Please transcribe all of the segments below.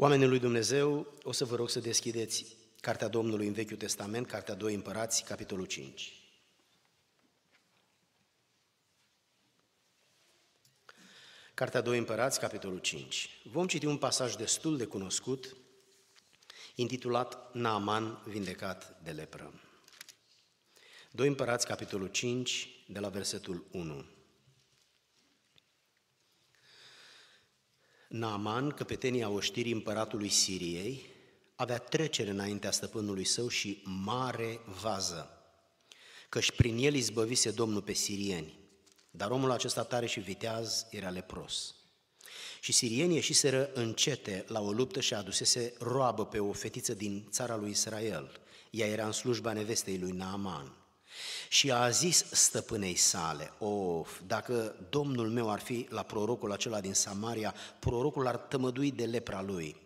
Oamenii lui Dumnezeu, o să vă rog să deschideți Cartea Domnului în Vechiul Testament, Cartea 2 Împărați, capitolul 5. Cartea 2 Împărați, capitolul 5. Vom citi un pasaj destul de cunoscut, intitulat Naaman vindecat de lepră. 2 Împărați, capitolul 5, de la versetul 1. Naaman, căpetenia oștirii împăratului Siriei, avea trecere înaintea stăpânului său și mare vază, căci prin el izbăvise Domnul pe sirieni. Dar omul acesta tare și viteaz era lepros. Și sirienii ieșiseră încete la o luptă și adusese roabă pe o fetiță din țara lui Israel. Ea era în slujba nevestei lui Naaman. Și a zis stăpânei sale, of, dacă domnul meu ar fi la prorocul acela din Samaria, prorocul ar tămădui de lepra lui.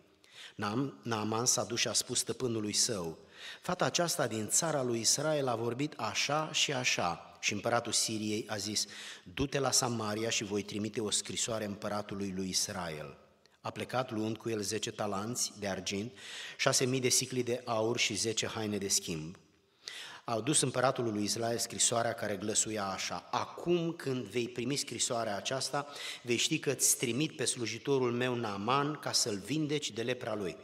Naaman s-a dus și a spus stăpânului său, fata aceasta din țara lui Israel a vorbit așa și așa. Și împăratul Siriei a zis, du-te la Samaria și voi trimite o scrisoare împăratului lui Israel. A plecat luând cu el zece talanți de argint, șase mii de sicli de aur și zece haine de schimb au dus împăratul lui Israel scrisoarea care glăsuia așa, Acum când vei primi scrisoarea aceasta, vei ști că îți trimit pe slujitorul meu Naaman ca să-l vindeci de lepra lui.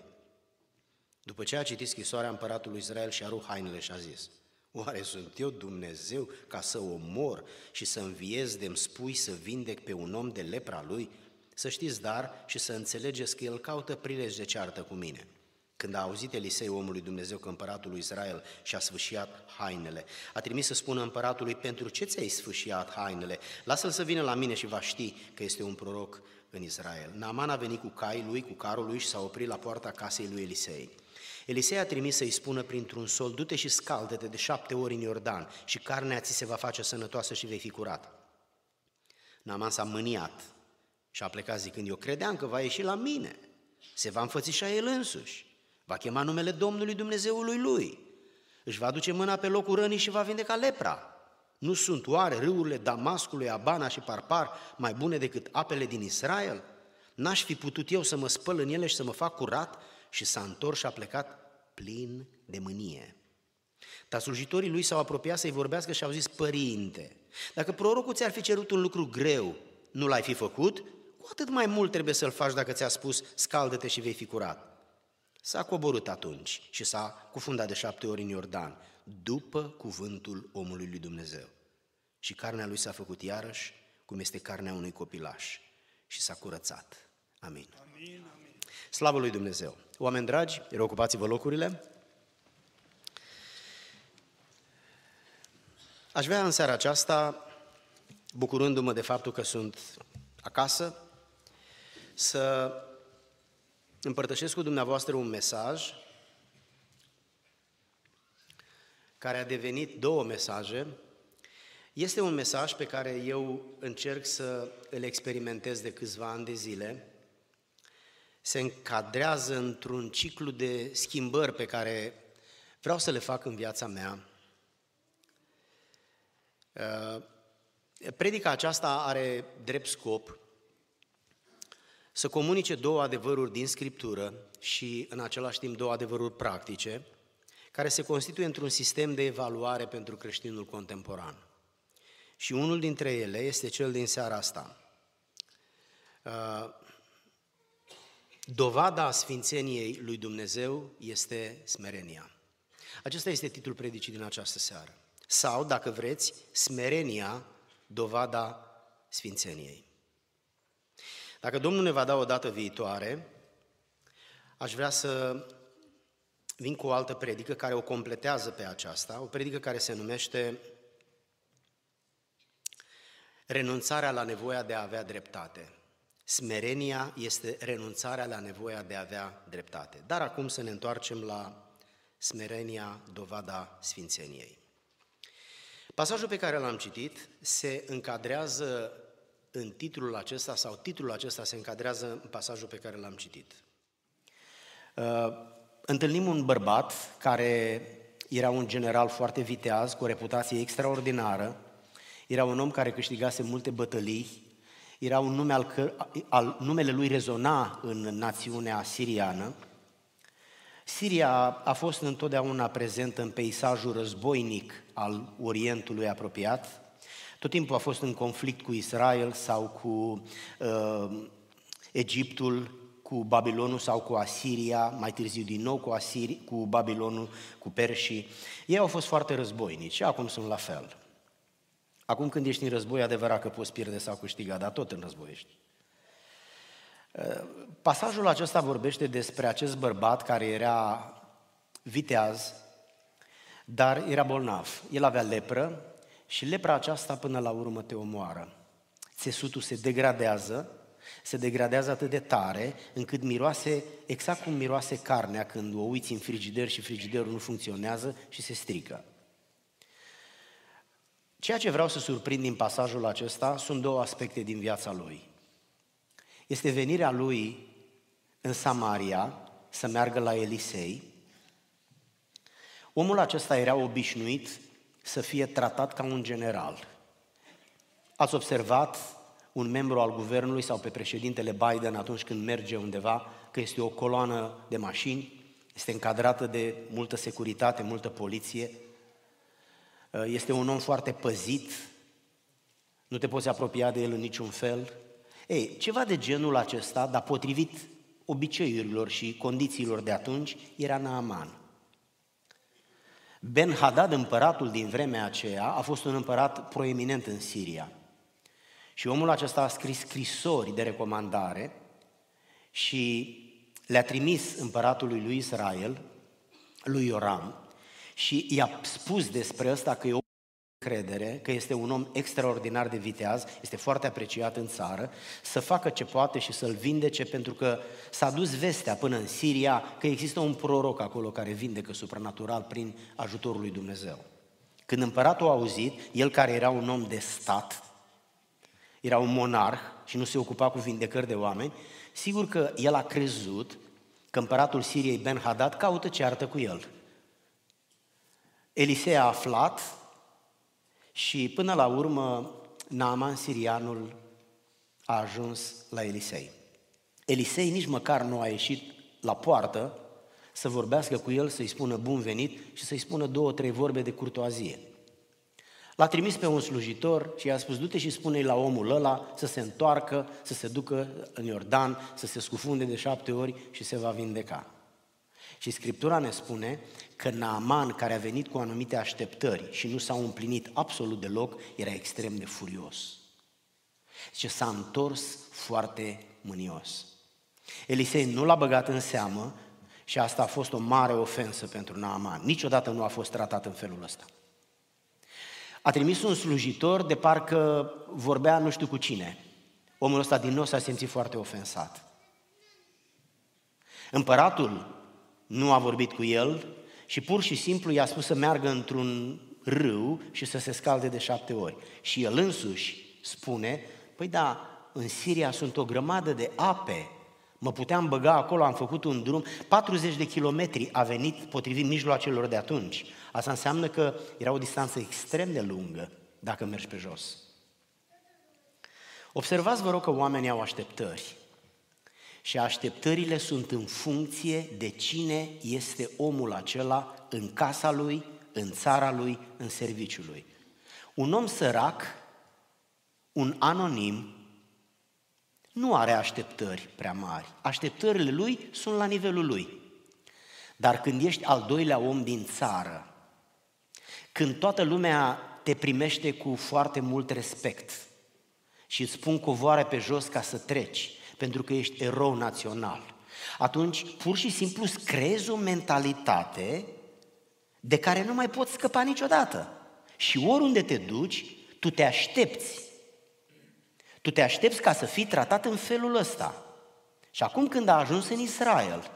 După ce a citit scrisoarea împăratului Israel și a rupt hainele și a zis, Oare sunt eu Dumnezeu ca să omor și să înviez de-mi spui să vindec pe un om de lepra lui? Să știți dar și să înțelegeți că el caută prilej de ceartă cu mine. Când a auzit Elisei omului Dumnezeu că împăratul lui Israel și-a sfâșiat hainele, a trimis să spună împăratului, pentru ce ți-ai sfâșiat hainele? Lasă-l să vină la mine și va ști că este un proroc în Israel. Naaman a venit cu cai lui, cu carul lui și s-a oprit la poarta casei lui Elisei. Elisei a trimis să-i spună printr-un sol, du-te și scaldă-te de șapte ori în Iordan și carnea ți se va face sănătoasă și vei fi curat. Naaman s-a mâniat și a plecat zicând, eu credeam că va ieși la mine, se va înfățișa el însuși. Va chema numele Domnului Dumnezeului lui. Își va duce mâna pe locul rănii și va vindeca lepra. Nu sunt oare râurile Damascului, Abana și Parpar mai bune decât apele din Israel? N-aș fi putut eu să mă spăl în ele și să mă fac curat? Și s-a întors și a plecat plin de mânie. Dar slujitorii lui s-au apropiat să-i vorbească și au zis, Părinte, dacă prorocul ți-ar fi cerut un lucru greu, nu l-ai fi făcut? Cu atât mai mult trebuie să-l faci dacă ți-a spus, scaldă-te și vei fi curat. S-a coborât atunci și s-a cufundat de șapte ori în Iordan, după cuvântul omului lui Dumnezeu. Și carnea lui s-a făcut iarăși, cum este carnea unui copilaș, și s-a curățat. Amin. amin, amin. Slavă lui Dumnezeu! Oameni dragi, reocupați-vă locurile. Aș vrea în seara aceasta, bucurându-mă de faptul că sunt acasă, să împărtășesc cu dumneavoastră un mesaj care a devenit două mesaje. Este un mesaj pe care eu încerc să îl experimentez de câțiva ani de zile. Se încadrează într-un ciclu de schimbări pe care vreau să le fac în viața mea. Uh, predica aceasta are drept scop să comunice două adevăruri din Scriptură și în același timp două adevăruri practice, care se constituie într-un sistem de evaluare pentru creștinul contemporan. Și unul dintre ele este cel din seara asta. Uh, dovada sfințeniei lui Dumnezeu este smerenia. Acesta este titlul predicii din această seară. Sau, dacă vreți, smerenia, dovada sfințeniei. Dacă Domnul ne va da o dată viitoare, aș vrea să vin cu o altă predică care o completează pe aceasta, o predică care se numește renunțarea la nevoia de a avea dreptate. Smerenia este renunțarea la nevoia de a avea dreptate. Dar acum să ne întoarcem la smerenia, dovada sfințeniei. Pasajul pe care l-am citit se încadrează în titlul acesta sau titlul acesta se încadrează în pasajul pe care l-am citit. Uh, întâlnim un bărbat care era un general foarte viteaz, cu o reputație extraordinară, era un om care câștigase multe bătălii, Era un nume al, că, al numele lui rezona în națiunea siriană. Siria a fost întotdeauna prezentă în peisajul războinic al Orientului apropiat. Tot timpul a fost în conflict cu Israel sau cu uh, Egiptul, cu Babilonul sau cu Asiria, mai târziu din nou cu, Asiri, cu Babilonul, cu Perșii. Ei au fost foarte războinici și acum sunt la fel. Acum când ești în război, adevărat că poți pierde sau câștiga, dar tot în război ești. Uh, pasajul acesta vorbește despre acest bărbat care era viteaz, dar era bolnav. El avea lepră și lepra aceasta până la urmă te omoară. Țesutul se degradează, se degradează atât de tare încât miroase exact cum miroase carnea când o uiți în frigider și frigiderul nu funcționează și se strică. Ceea ce vreau să surprind din pasajul acesta sunt două aspecte din viața lui. Este venirea lui în Samaria să meargă la Elisei. Omul acesta era obișnuit să fie tratat ca un general. Ați observat un membru al guvernului sau pe președintele Biden atunci când merge undeva că este o coloană de mașini, este încadrată de multă securitate, multă poliție, Uh, este un om foarte păzit, nu te poți apropia de el în niciun fel. Ei, ceva de genul acesta, dar potrivit obiceiurilor și condițiilor de atunci, era Naaman. Ben Hadad, împăratul din vremea aceea, a fost un împărat proeminent în Siria. Și omul acesta a scris scrisori de recomandare și le-a trimis împăratului lui Israel, lui Ioram, și i-a spus despre ăsta că e o credere, că este un om extraordinar de viteaz, este foarte apreciat în țară, să facă ce poate și să-l vindece, pentru că s-a dus vestea până în Siria că există un proroc acolo care vindecă supranatural prin ajutorul lui Dumnezeu. Când împăratul a auzit, el care era un om de stat, era un monarh și nu se ocupa cu vindecări de oameni, sigur că el a crezut că împăratul Siriei Ben Hadad caută ceartă cu el. Elisei a aflat și până la urmă Naaman sirianul a ajuns la Elisei. Elisei nici măcar nu a ieșit la poartă să vorbească cu el, să-i spună bun venit și să-i spună două, trei vorbe de curtoazie. L-a trimis pe un slujitor și i-a spus, du-te și spune la omul ăla să se întoarcă, să se ducă în Iordan, să se scufunde de șapte ori și se va vindeca. Și Scriptura ne spune că Naaman, care a venit cu anumite așteptări și nu s-au împlinit absolut deloc, era extrem de furios. Zice, s-a întors foarte mânios. Elisei nu l-a băgat în seamă și asta a fost o mare ofensă pentru Naaman. Niciodată nu a fost tratat în felul ăsta. A trimis un slujitor de parcă vorbea nu știu cu cine. Omul ăsta din nou s-a simțit foarte ofensat. Împăratul nu a vorbit cu el și pur și simplu i-a spus să meargă într-un râu și să se scalde de șapte ori. Și el însuși spune, păi da, în Siria sunt o grămadă de ape, mă puteam băga acolo, am făcut un drum, 40 de kilometri a venit potrivit mijloacelor de atunci. Asta înseamnă că era o distanță extrem de lungă dacă mergi pe jos. Observați, vă rog, că oamenii au așteptări. Și așteptările sunt în funcție de cine este omul acela în casa lui, în țara lui, în serviciul lui. Un om sărac, un anonim, nu are așteptări prea mari. Așteptările lui sunt la nivelul lui. Dar când ești al doilea om din țară, când toată lumea te primește cu foarte mult respect și îți pun covoare pe jos ca să treci, pentru că ești erou național. Atunci, pur și simplu, îți creezi o mentalitate de care nu mai poți scăpa niciodată. Și oriunde te duci, tu te aștepți. Tu te aștepți ca să fii tratat în felul ăsta. Și acum când a ajuns în Israel,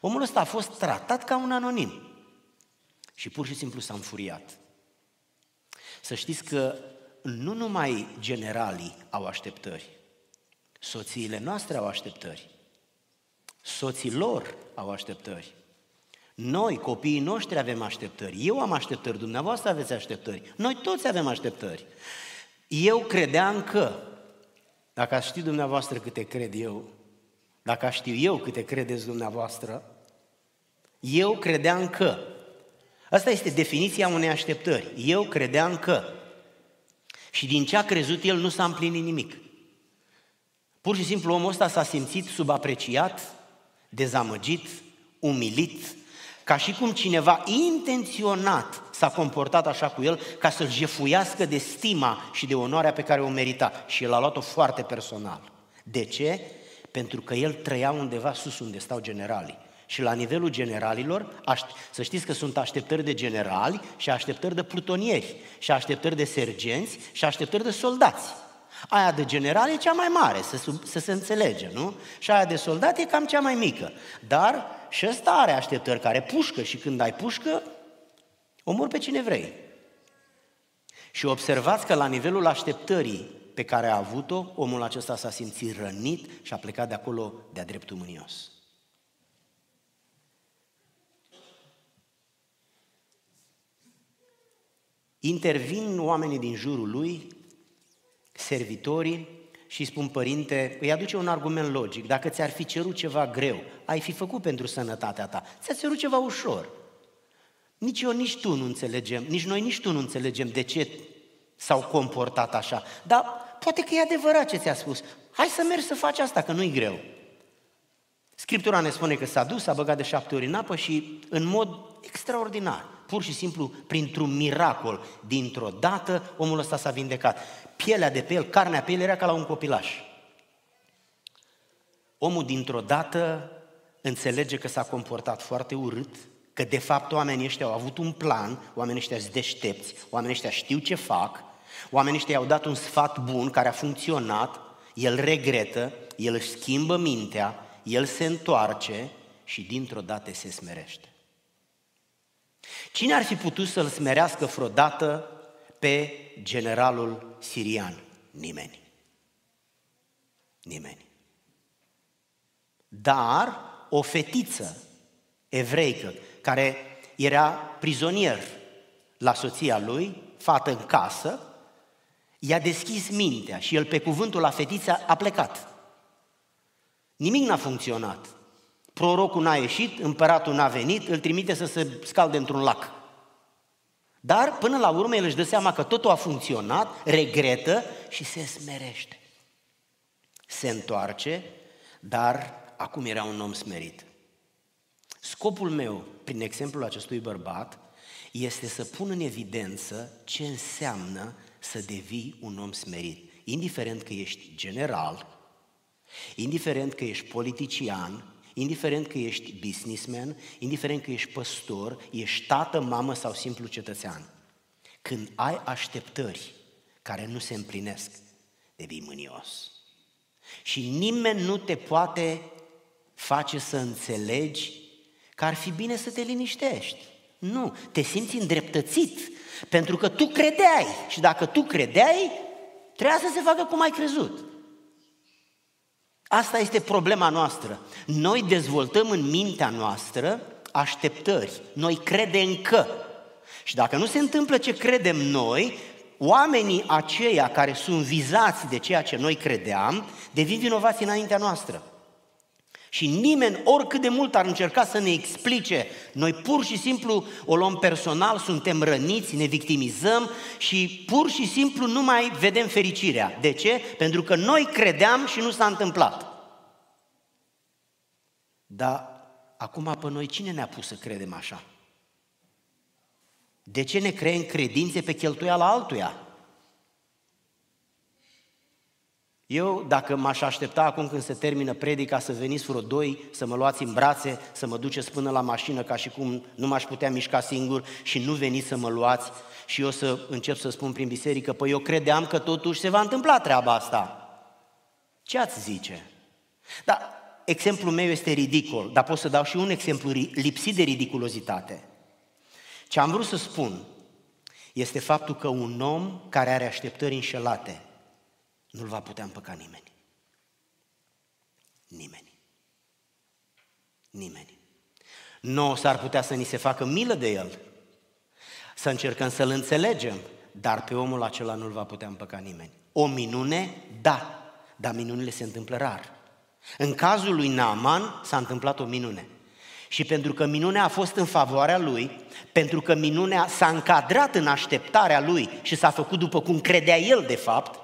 omul ăsta a fost tratat ca un anonim. Și pur și simplu s-a înfuriat. Să știți că nu numai generalii au așteptări, Soțiile noastre au așteptări. Soții lor au așteptări. Noi, copiii noștri, avem așteptări. Eu am așteptări, dumneavoastră aveți așteptări. Noi toți avem așteptări. Eu credeam că Dacă aș ști dumneavoastră câte cred eu, dacă aș știu eu câte credeți dumneavoastră, eu credeam că. Asta este definiția unei așteptări. Eu credeam că. Și din ce a crezut el nu s-a împlinit nimic. Pur și simplu omul ăsta s-a simțit subapreciat, dezamăgit, umilit, ca și cum cineva intenționat s-a comportat așa cu el ca să-l jefuiască de stima și de onoarea pe care o merita. Și el a luat-o foarte personal. De ce? Pentru că el trăia undeva sus unde stau generalii. Și la nivelul generalilor, să știți că sunt așteptări de generali și așteptări de plutonieri, și așteptări de sergenți și așteptări de soldați. Aia de general e cea mai mare, să, să se înțelege, nu? Și aia de soldat e cam cea mai mică. Dar și ăsta are așteptări, care pușcă și când ai pușcă, omor pe cine vrei. Și observați că la nivelul așteptării pe care a avut-o, omul acesta s-a simțit rănit și a plecat de acolo de-a dreptul mânios. Intervin oamenii din jurul lui, servitorii, și îi spun, părinte, îi aduce un argument logic. Dacă ți-ar fi cerut ceva greu, ai fi făcut pentru sănătatea ta. Ți-a cerut ceva ușor. Nici eu, nici tu nu înțelegem, nici noi, nici tu nu înțelegem de ce s-au comportat așa. Dar poate că e adevărat ce ți-a spus. Hai să mergi să faci asta, că nu-i greu. Scriptura ne spune că s-a dus, s-a băgat de șapte ori în apă și în mod extraordinar, pur și simplu, printr-un miracol, dintr-o dată, omul ăsta s-a vindecat. Pielea de pe el, carnea pe el era ca la un copilaș. Omul dintr-o dată înțelege că s-a comportat foarte urât, că de fapt oamenii ăștia au avut un plan, oamenii ăștia sunt deștepți, oamenii ăștia știu ce fac, oamenii ăștia i-au dat un sfat bun care a funcționat, el regretă, el își schimbă mintea, el se întoarce și dintr-o dată se smerește. Cine ar fi putut să-l smerească vreodată pe generalul sirian? Nimeni. Nimeni. Dar o fetiță evreică care era prizonier la soția lui, fată în casă, i-a deschis mintea și el pe cuvântul la fetiță a plecat. Nimic n-a funcționat. Prorocul n-a ieșit, împăratul n-a venit, îl trimite să se scalde într-un lac. Dar până la urmă el își dă seama că totul a funcționat, regretă și se smerește. Se întoarce, dar acum era un om smerit. Scopul meu, prin exemplul acestui bărbat, este să pun în evidență ce înseamnă să devii un om smerit. Indiferent că ești general, indiferent că ești politician, indiferent că ești businessman, indiferent că ești păstor, ești tată, mamă sau simplu cetățean. Când ai așteptări care nu se împlinesc, devii mânios. Și nimeni nu te poate face să înțelegi că ar fi bine să te liniștești. Nu, te simți îndreptățit, pentru că tu credeai și dacă tu credeai, trebuia să se facă cum ai crezut. Asta este problema noastră. Noi dezvoltăm în mintea noastră așteptări. Noi credem că. Și dacă nu se întâmplă ce credem noi, oamenii aceia care sunt vizați de ceea ce noi credeam, devin vinovați înaintea noastră. Și nimeni, oricât de mult ar încerca să ne explice, noi pur și simplu o luăm personal, suntem răniți, ne victimizăm și pur și simplu nu mai vedem fericirea. De ce? Pentru că noi credeam și nu s-a întâmplat. Dar acum pe noi cine ne-a pus să credem așa? De ce ne creăm credințe pe cheltuiala altuia? Eu, dacă m-aș aștepta acum când se termină predica să veniți vreo doi, să mă luați în brațe, să mă duceți până la mașină ca și cum nu m-aș putea mișca singur și nu veniți să mă luați și eu să încep să spun prin biserică, păi eu credeam că totuși se va întâmpla treaba asta. Ce ați zice? Dar exemplul meu este ridicol, dar pot să dau și un exemplu lipsit de ridiculozitate. Ce am vrut să spun este faptul că un om care are așteptări înșelate, nu-l va putea împăca nimeni. Nimeni. Nimeni. Nu s-ar putea să ni se facă milă de el, să încercăm să-l înțelegem, dar pe omul acela nu-l va putea împăca nimeni. O minune, da, dar minunile se întâmplă rar. În cazul lui Naaman s-a întâmplat o minune. Și pentru că minunea a fost în favoarea lui, pentru că minunea s-a încadrat în așteptarea lui și s-a făcut după cum credea el de fapt,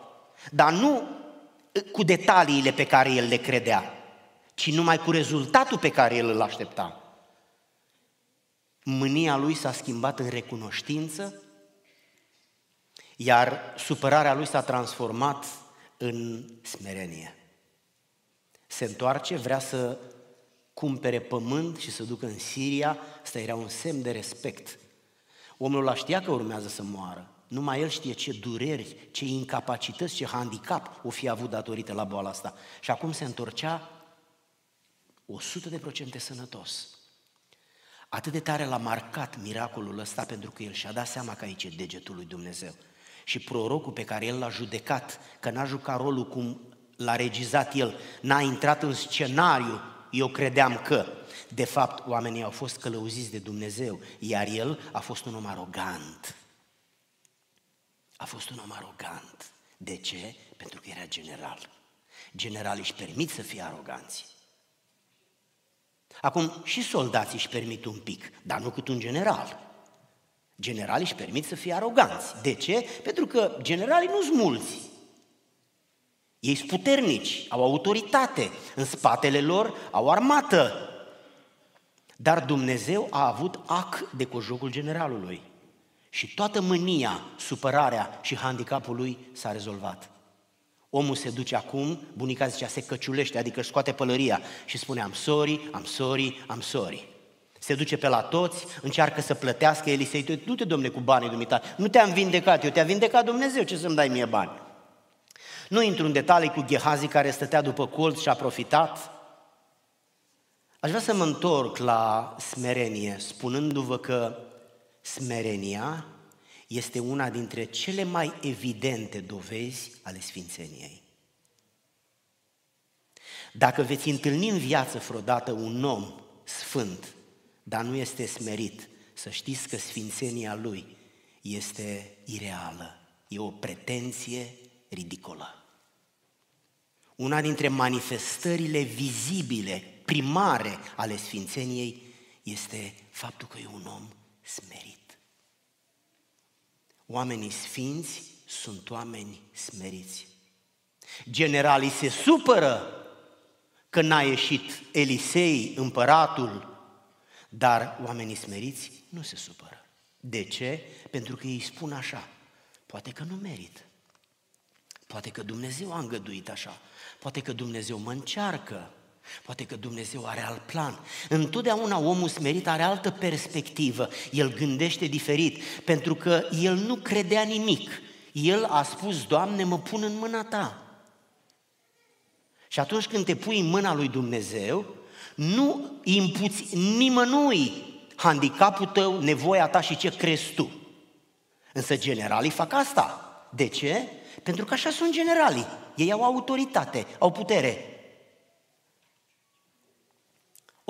dar nu cu detaliile pe care el le credea, ci numai cu rezultatul pe care el îl aștepta. Mânia lui s-a schimbat în recunoștință, iar supărarea lui s-a transformat în smerenie. Se întoarce, vrea să cumpere pământ și să ducă în Siria, asta era un semn de respect. Omul ăla știa că urmează să moară. Numai el știe ce dureri, ce incapacități, ce handicap o fi avut datorită la boala asta. Și acum se întorcea 100 de procente sănătos. Atât de tare l-a marcat miracolul ăsta pentru că el și-a dat seama că aici e degetul lui Dumnezeu. Și prorocul pe care el l-a judecat, că n-a jucat rolul cum l-a regizat el, n-a intrat în scenariu, eu credeam că, de fapt, oamenii au fost călăuziți de Dumnezeu, iar el a fost un om arogant. A fost un om arogant. De ce? Pentru că era general. Generalii își permit să fie aroganți. Acum, și soldații își permit un pic, dar nu cât un general. Generalii își permit să fie aroganți. De ce? Pentru că generalii nu sunt mulți. Ei sunt puternici, au autoritate, în spatele lor au armată. Dar Dumnezeu a avut ac de cojocul generalului. Și toată mânia, supărarea și handicapul lui s-a rezolvat. Omul se duce acum, bunica zicea, se căciulește, adică scoate pălăria și spune am sorry, am sorry, am sorry. Se duce pe la toți, încearcă să plătească, el îi se du-te domne cu banii dumita, nu te-am vindecat, eu te-a vindecat Dumnezeu, ce să-mi dai mie bani? Nu intru în detalii cu Gehazi care stătea după colț și a profitat. Aș vrea să mă întorc la smerenie, spunându-vă că smerenia este una dintre cele mai evidente dovezi ale sfințeniei. Dacă veți întâlni în viață vreodată un om sfânt, dar nu este smerit, să știți că sfințenia lui este ireală, e o pretenție ridicolă. Una dintre manifestările vizibile, primare ale sfințeniei este faptul că e un om smerit. Oamenii sfinți sunt oameni smeriți. Generalii se supără că n-a ieșit Elisei, împăratul, dar oamenii smeriți nu se supără. De ce? Pentru că ei spun așa, poate că nu merit. Poate că Dumnezeu a îngăduit așa. Poate că Dumnezeu mă încearcă. Poate că Dumnezeu are alt plan. Întotdeauna omul smerit are altă perspectivă. El gândește diferit, pentru că el nu credea nimic. El a spus, Doamne, mă pun în mâna Ta. Și atunci când te pui în mâna lui Dumnezeu, nu impuți nimănui handicapul tău, nevoia ta și ce crezi tu. Însă generalii fac asta. De ce? Pentru că așa sunt generalii. Ei au autoritate, au putere.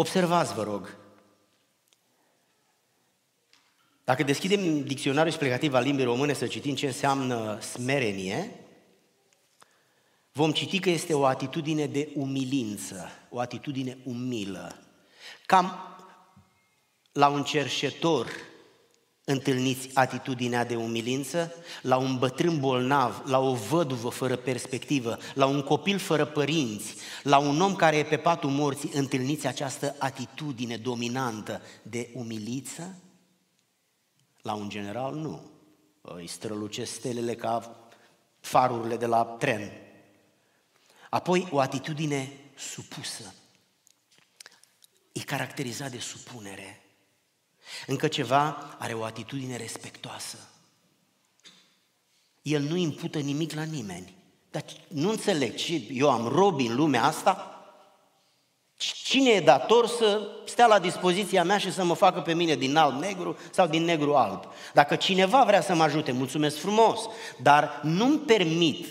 Observați, vă rog. Dacă deschidem dicționarul explicativ al limbii române să citim ce înseamnă smerenie, vom citi că este o atitudine de umilință, o atitudine umilă. Cam la un cerșetor întâlniți atitudinea de umilință, la un bătrân bolnav, la o văduvă fără perspectivă, la un copil fără părinți, la un om care e pe patul morții, întâlniți această atitudine dominantă de umiliță? La un general, nu. Îi strălucesc stelele ca farurile de la tren. Apoi o atitudine supusă. E caracterizat de supunere. Încă ceva, are o atitudine respectoasă. El nu impută nimic la nimeni. Dar nu înțeleg, și eu am robi în lumea asta? Cine e dator să stea la dispoziția mea și să mă facă pe mine din alb negru sau din negru alb? Dacă cineva vrea să mă ajute, mulțumesc frumos, dar nu-mi permit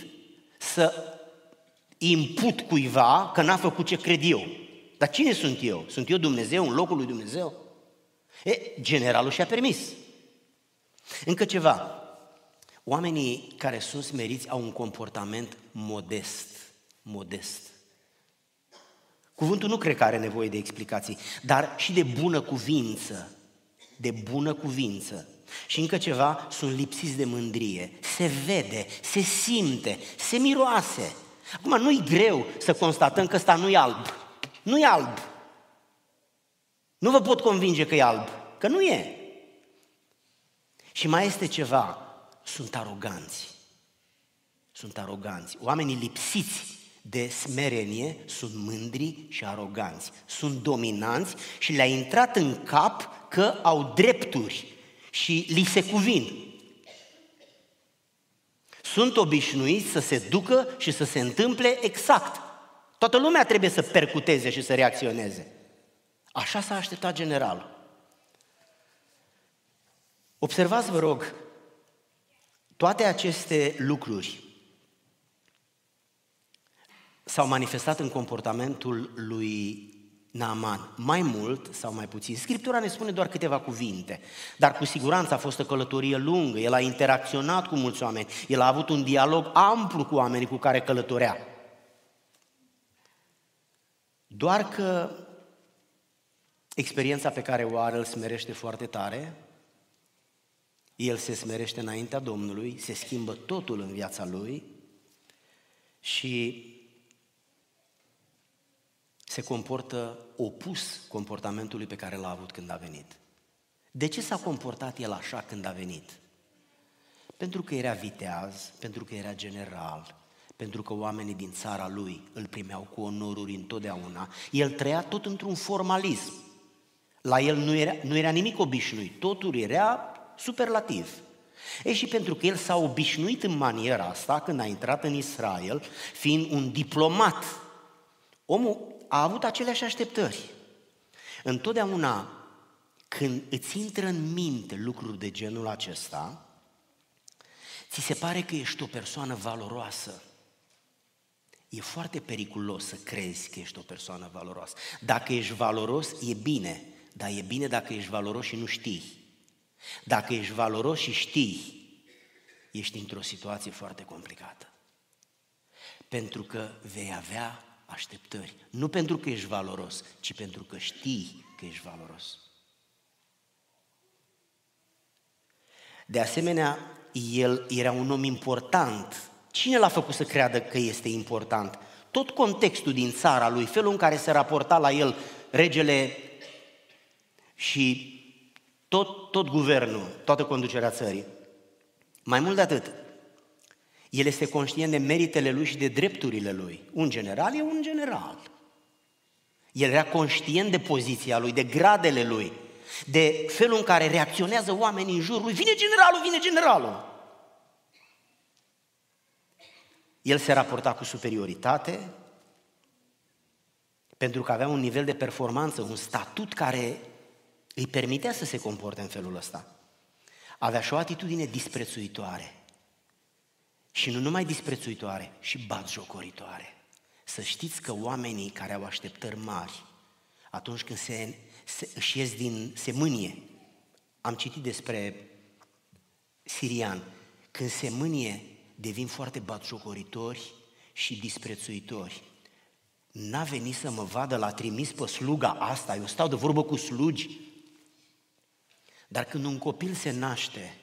să imput cuiva că n-a făcut ce cred eu. Dar cine sunt eu? Sunt eu Dumnezeu în locul lui Dumnezeu? E, generalul și-a permis. Încă ceva. Oamenii care sunt smeriți au un comportament modest. modest. Cuvântul nu cred că are nevoie de explicații, dar și de bună cuvință. De bună cuvință. Și încă ceva, sunt lipsiți de mândrie. Se vede, se simte, se miroase. Acum nu-i greu să constatăm că ăsta nu-i alb. Nu-i alb. Nu vă pot convinge că e alb, că nu e. Și mai este ceva, sunt aroganți. Sunt aroganți. Oamenii lipsiți de smerenie sunt mândri și aroganți. Sunt dominanți și le-a intrat în cap că au drepturi și li se cuvin. Sunt obișnuiți să se ducă și să se întâmple exact. Toată lumea trebuie să percuteze și să reacționeze. Așa s-a așteptat general. Observați, vă rog, toate aceste lucruri s-au manifestat în comportamentul lui Naaman, mai mult sau mai puțin. Scriptura ne spune doar câteva cuvinte, dar cu siguranță a fost o călătorie lungă, el a interacționat cu mulți oameni, el a avut un dialog amplu cu oamenii cu care călătorea. Doar că experiența pe care o are îl smerește foarte tare, el se smerește înaintea Domnului, se schimbă totul în viața lui și se comportă opus comportamentului pe care l-a avut când a venit. De ce s-a comportat el așa când a venit? Pentru că era viteaz, pentru că era general, pentru că oamenii din țara lui îl primeau cu onoruri întotdeauna. El trăia tot într-un formalism. La el nu era, nu era nimic obișnuit, totul era superlativ. Ei și pentru că el s-a obișnuit în maniera asta când a intrat în Israel, fiind un diplomat, omul a avut aceleași așteptări. Întotdeauna când îți intră în minte lucruri de genul acesta, ți se pare că ești o persoană valoroasă. E foarte periculos să crezi că ești o persoană valoroasă. Dacă ești valoros, e bine, dar e bine dacă ești valoros și nu știi. Dacă ești valoros și știi, ești într-o situație foarte complicată. Pentru că vei avea așteptări. Nu pentru că ești valoros, ci pentru că știi că ești valoros. De asemenea, el era un om important. Cine l-a făcut să creadă că este important? Tot contextul din țara lui, felul în care se raporta la el regele și tot, tot guvernul, toată conducerea țării. Mai mult de atât, el este conștient de meritele lui și de drepturile lui. Un general e un general. El era conștient de poziția lui, de gradele lui, de felul în care reacționează oamenii în jurul lui. Vine generalul, vine generalul! El se raporta cu superioritate, pentru că avea un nivel de performanță, un statut care îi permitea să se comporte în felul ăsta. Avea și o atitudine disprețuitoare. Și nu numai disprețuitoare, și batjocoritoare. Să știți că oamenii care au așteptări mari, atunci când se, se își ies din, se mânie, am citit despre sirian, când se mânie, devin foarte batjocoritori și disprețuitori. N-a venit să mă vadă, la trimis pe sluga asta, eu stau de vorbă cu slugi. Dar când un copil se naște,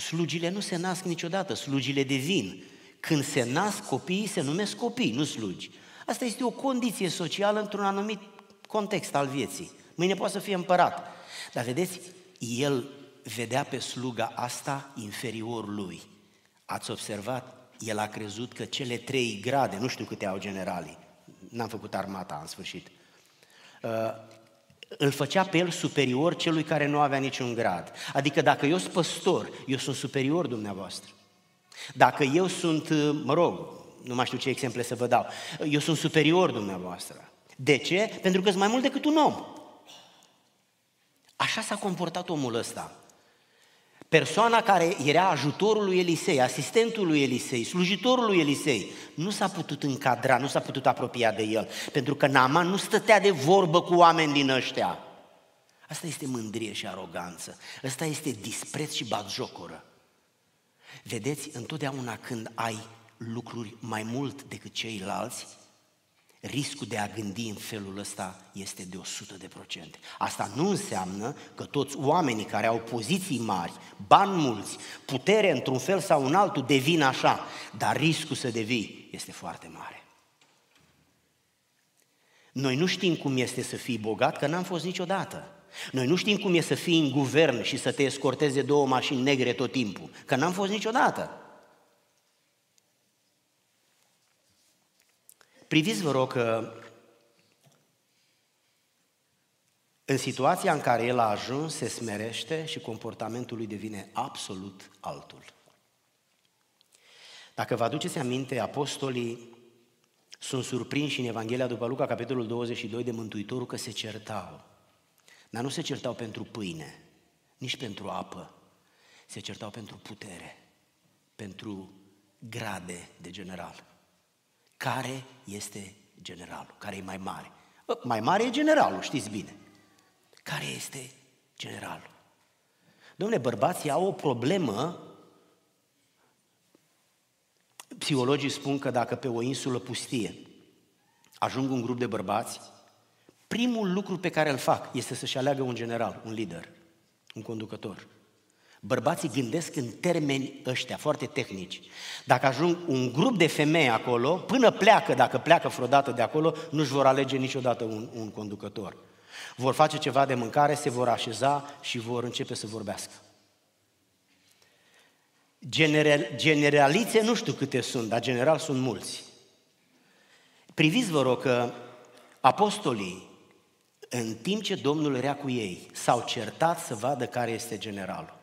Slugile nu se nasc niciodată, slugile devin. Când se nasc copiii, se numesc copii, nu slugi. Asta este o condiție socială într-un anumit context al vieții. Mâine poate să fie împărat. Dar vedeți, el vedea pe sluga asta inferior lui. Ați observat? El a crezut că cele trei grade, nu știu câte au generalii, n-am făcut armata în sfârșit, uh, îl făcea pe el superior celui care nu avea niciun grad. Adică dacă eu sunt păstor, eu sunt superior dumneavoastră. Dacă eu sunt, mă rog, nu mai știu ce exemple să vă dau, eu sunt superior dumneavoastră. De ce? Pentru că sunt mai mult decât un om. Așa s-a comportat omul ăsta. Persoana care era ajutorul lui Elisei, asistentul lui Elisei, slujitorul lui Elisei, nu s-a putut încadra, nu s-a putut apropia de el, pentru că Naaman nu stătea de vorbă cu oameni din ăștia. Asta este mândrie și aroganță, asta este dispreț și batjocoră. Vedeți, întotdeauna când ai lucruri mai mult decât ceilalți, riscul de a gândi în felul ăsta este de 100 de procente. Asta nu înseamnă că toți oamenii care au poziții mari, bani mulți, putere într-un fel sau în altul devin așa, dar riscul să devii este foarte mare. Noi nu știm cum este să fii bogat, că n-am fost niciodată. Noi nu știm cum e să fii în guvern și să te escorteze două mașini negre tot timpul, că n-am fost niciodată. Priviți, vă rog, că în situația în care el a ajuns, se smerește și comportamentul lui devine absolut altul. Dacă vă aduceți aminte, apostolii sunt surprinși în Evanghelia după Luca, capitolul 22, de Mântuitorul că se certau. Dar nu se certau pentru pâine, nici pentru apă. Se certau pentru putere, pentru grade de general. Care este generalul? Care e mai mare? Mai mare e generalul, știți bine. Care este generalul? Domnule, bărbații au o problemă Psihologii spun că dacă pe o insulă pustie ajung un grup de bărbați, primul lucru pe care îl fac este să-și aleagă un general, un lider, un conducător. Bărbații gândesc în termeni ăștia, foarte tehnici. Dacă ajung un grup de femei acolo, până pleacă, dacă pleacă vreodată de acolo, nu-și vor alege niciodată un, un conducător. Vor face ceva de mâncare, se vor așeza și vor începe să vorbească. General, generalițe nu știu câte sunt, dar general sunt mulți. Priviți, vă rog, că apostolii, în timp ce Domnul era cu ei, s-au certat să vadă care este generalul.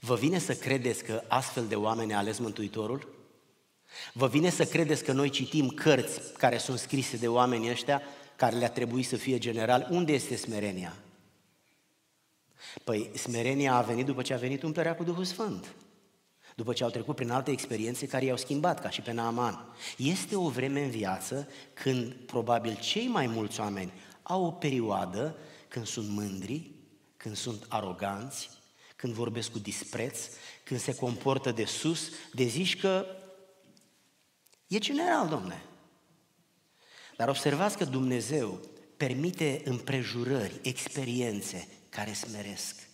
Vă vine să credeți că astfel de oameni a ales Mântuitorul? Vă vine să credeți că noi citim cărți care sunt scrise de oamenii ăștia, care le-a trebuit să fie general? Unde este smerenia? Păi smerenia a venit după ce a venit umplerea cu Duhul Sfânt. După ce au trecut prin alte experiențe care i-au schimbat, ca și pe Naaman. Este o vreme în viață când probabil cei mai mulți oameni au o perioadă când sunt mândri, când sunt aroganți, când vorbesc cu dispreț, când se comportă de sus, de zici că e general, domne. Dar observați că Dumnezeu permite împrejurări, experiențe, care smeresc.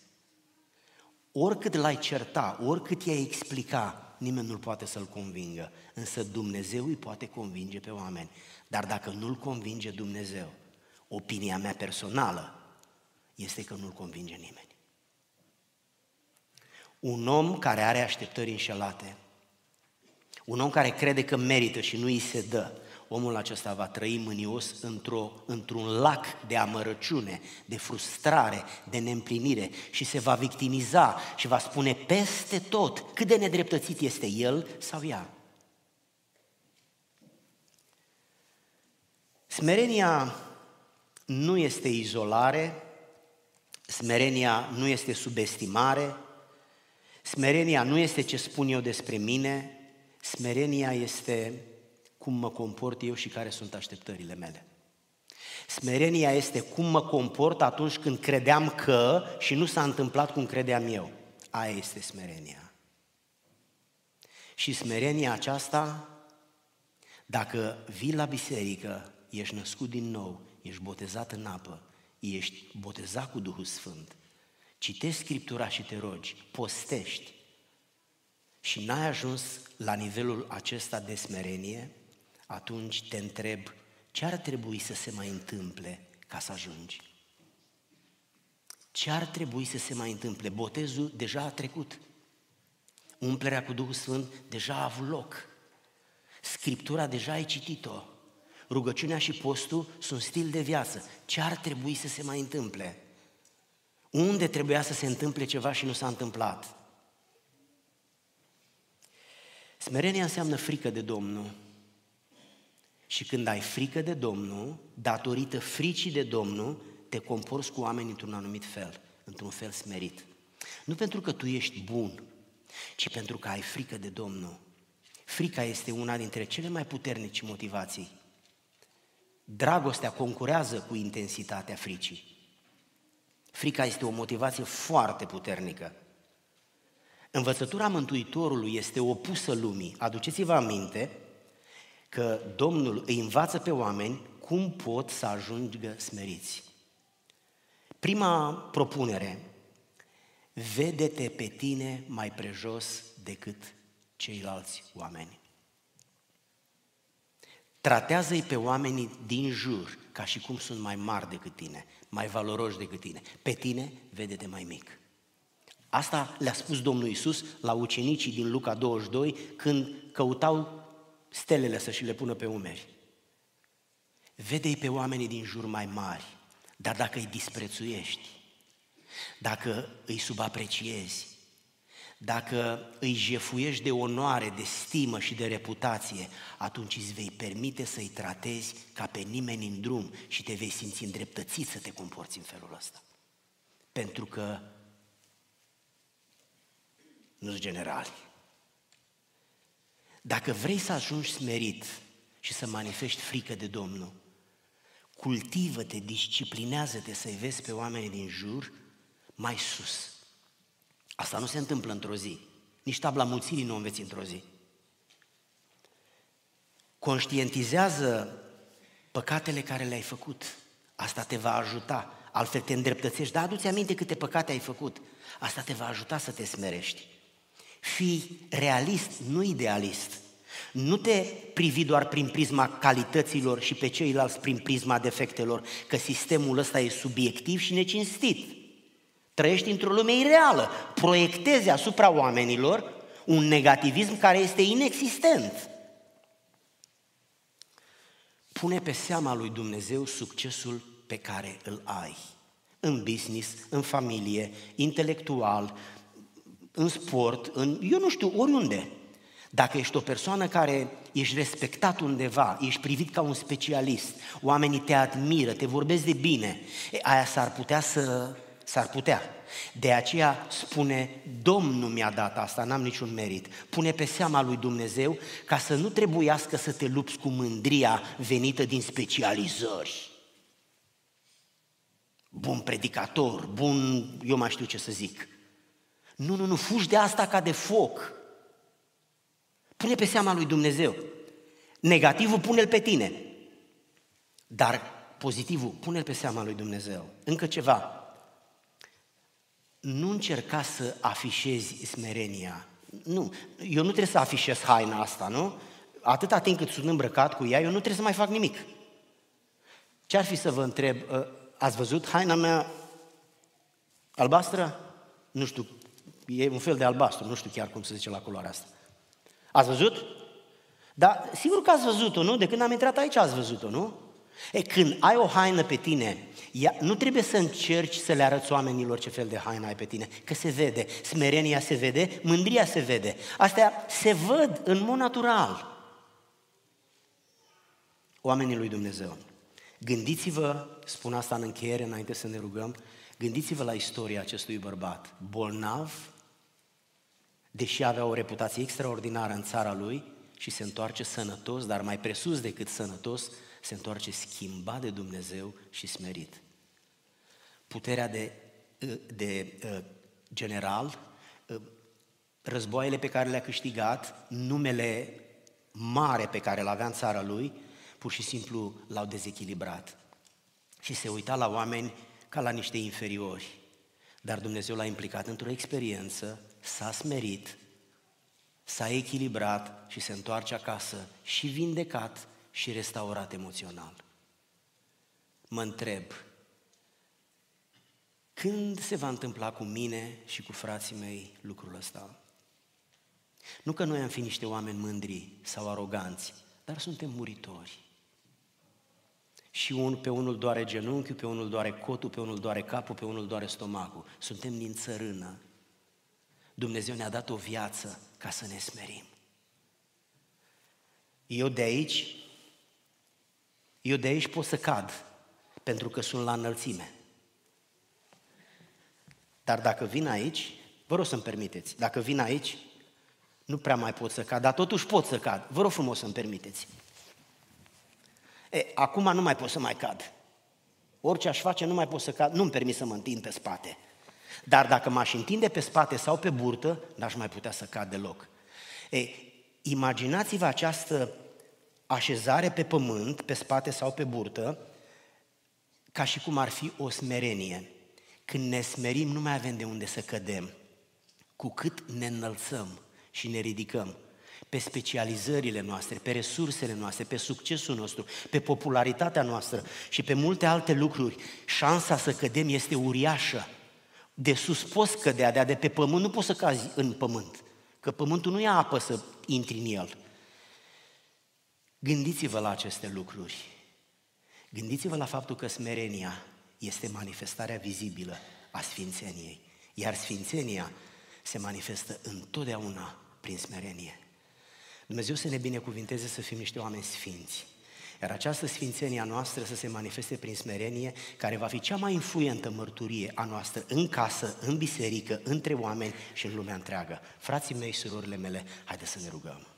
Oricât l-ai certa, oricât i-ai explica, nimeni nu poate să-l convingă. Însă Dumnezeu îi poate convinge pe oameni. Dar dacă nu-l convinge Dumnezeu, opinia mea personală este că nu-l convinge nimeni. Un om care are așteptări înșelate, un om care crede că merită și nu îi se dă, omul acesta va trăi mânios într-o, într-un lac de amărăciune, de frustrare, de neîmplinire și se va victimiza și va spune peste tot cât de nedreptățit este el sau ea. Smerenia nu este izolare, smerenia nu este subestimare, smerenia nu este ce spun eu despre mine, smerenia este cum mă comport eu și care sunt așteptările mele. Smerenia este cum mă comport atunci când credeam că și nu s-a întâmplat cum credeam eu. Aia este smerenia. Și smerenia aceasta, dacă vii la biserică, ești născut din nou, ești botezat în apă, ești botezat cu Duhul Sfânt, citești Scriptura și te rogi, postești și n-ai ajuns la nivelul acesta de smerenie, atunci te întreb ce ar trebui să se mai întâmple ca să ajungi? Ce ar trebui să se mai întâmple? Botezul deja a trecut. Umplerea cu Duhul Sfânt deja a avut loc. Scriptura deja ai citit-o. Rugăciunea și postul sunt stil de viață. Ce ar trebui să se mai întâmple? Unde trebuia să se întâmple ceva și nu s-a întâmplat? Smerenia înseamnă frică de Domnul. Și când ai frică de Domnul, datorită fricii de Domnul, te comporți cu oameni într-un anumit fel, într-un fel smerit. Nu pentru că tu ești bun, ci pentru că ai frică de Domnul. Frica este una dintre cele mai puternici motivații. Dragostea concurează cu intensitatea fricii. Frica este o motivație foarte puternică. Învățătura Mântuitorului este opusă lumii. Aduceți-vă aminte că Domnul îi învață pe oameni cum pot să ajungă smeriți. Prima propunere, vede-te pe tine mai prejos decât ceilalți oameni. Tratează-i pe oamenii din jur ca și cum sunt mai mari decât tine, mai valoroși decât tine. Pe tine, vede-te mai mic. Asta le-a spus Domnul Isus la ucenicii din Luca 22 când căutau stelele să și le pună pe umeri. Vede-i pe oamenii din jur mai mari, dar dacă îi disprețuiești, dacă îi subapreciezi, dacă îi jefuiești de onoare, de stimă și de reputație, atunci îți vei permite să-i tratezi ca pe nimeni în drum și te vei simți îndreptățit să te comporți în felul ăsta. Pentru că nu sunt generali. Dacă vrei să ajungi smerit și să manifesti frică de Domnul, cultivă-te, disciplinează-te să-i vezi pe oamenii din jur mai sus. Asta nu se întâmplă într-o zi. Nici tabla mulțirii nu o înveți într-o zi. Conștientizează păcatele care le-ai făcut. Asta te va ajuta. Altfel te îndreptățești. Dar adu-ți aminte câte păcate ai făcut. Asta te va ajuta să te smerești. Fii realist, nu idealist. Nu te privi doar prin prisma calităților și pe ceilalți prin prisma defectelor, că sistemul ăsta e subiectiv și necinstit. Trăiești într-o lume ireală, proiectezi asupra oamenilor un negativism care este inexistent. Pune pe seama lui Dumnezeu succesul pe care îl ai. În business, în familie, intelectual, în sport, în, eu nu știu, oriunde. Dacă ești o persoană care ești respectat undeva, ești privit ca un specialist, oamenii te admiră, te vorbesc de bine, e, aia s-ar putea să... s-ar putea. De aceea spune, Domnul mi-a dat asta, n-am niciun merit. Pune pe seama lui Dumnezeu ca să nu trebuiască să te lupți cu mândria venită din specializări. Bun predicator, bun, eu mai știu ce să zic. Nu, nu, nu, fugi de asta ca de foc. Pune pe seama lui Dumnezeu. Negativul pune-l pe tine. Dar pozitivul pune-l pe seama lui Dumnezeu. Încă ceva. Nu încerca să afișezi smerenia. Nu, eu nu trebuie să afișez haina asta, nu? Atâta timp cât sunt îmbrăcat cu ea, eu nu trebuie să mai fac nimic. Ce ar fi să vă întreb, ă, ați văzut haina mea albastră? Nu știu E un fel de albastru, nu știu chiar cum se zice la culoarea asta. Ați văzut? Dar sigur că ați văzut-o, nu? De când am intrat aici ați văzut-o, nu? E, când ai o haină pe tine, ea, nu trebuie să încerci să le arăți oamenilor ce fel de haină ai pe tine, că se vede, smerenia se vede, mândria se vede. Astea se văd în mod natural. Oamenii lui Dumnezeu, gândiți-vă, spun asta în încheiere înainte să ne rugăm, gândiți-vă la istoria acestui bărbat, bolnav, deși avea o reputație extraordinară în țara lui și se întoarce sănătos, dar mai presus decât sănătos, se întoarce schimbat de Dumnezeu și smerit. Puterea de, de uh, general, uh, războaiele pe care le-a câștigat, numele mare pe care îl avea în țara lui, pur și simplu l-au dezechilibrat. Și se uita la oameni ca la niște inferiori. Dar Dumnezeu l-a implicat într-o experiență s-a smerit, s-a echilibrat și se întoarce acasă și vindecat și restaurat emoțional. Mă întreb, când se va întâmpla cu mine și cu frații mei lucrul ăsta? Nu că noi am fi niște oameni mândri sau aroganți, dar suntem muritori. Și un, pe unul doare genunchiul, pe unul doare cotul, pe unul doare capul, pe unul doare stomacul. Suntem din țărână. Dumnezeu ne-a dat o viață ca să ne smerim. Eu de aici, eu de aici pot să cad, pentru că sunt la înălțime. Dar dacă vin aici, vă rog să-mi permiteți, dacă vin aici, nu prea mai pot să cad, dar totuși pot să cad. Vă rog frumos să-mi permiteți. E, acum nu mai pot să mai cad. Orice aș face, nu mai pot să cad, nu-mi permit să mă întind pe spate. Dar dacă m-aș întinde pe spate sau pe burtă, n-aș mai putea să cad deloc. Ei, imaginați-vă această așezare pe pământ, pe spate sau pe burtă, ca și cum ar fi o smerenie. Când ne smerim, nu mai avem de unde să cădem. Cu cât ne înălțăm și ne ridicăm pe specializările noastre, pe resursele noastre, pe succesul nostru, pe popularitatea noastră și pe multe alte lucruri, șansa să cădem este uriașă. De sus poți cădea, de, de pe pământ nu poți să cazi în pământ, că pământul nu e apă să intri în el. Gândiți-vă la aceste lucruri. Gândiți-vă la faptul că smerenia este manifestarea vizibilă a sfințeniei, iar sfințenia se manifestă întotdeauna prin smerenie. Dumnezeu să ne binecuvinteze să fim niște oameni sfinți. Iar această sfințenie a noastră să se manifeste prin smerenie, care va fi cea mai influentă mărturie a noastră în casă, în biserică, între oameni și în lumea întreagă. Frații mei, surorile mele, haideți să ne rugăm.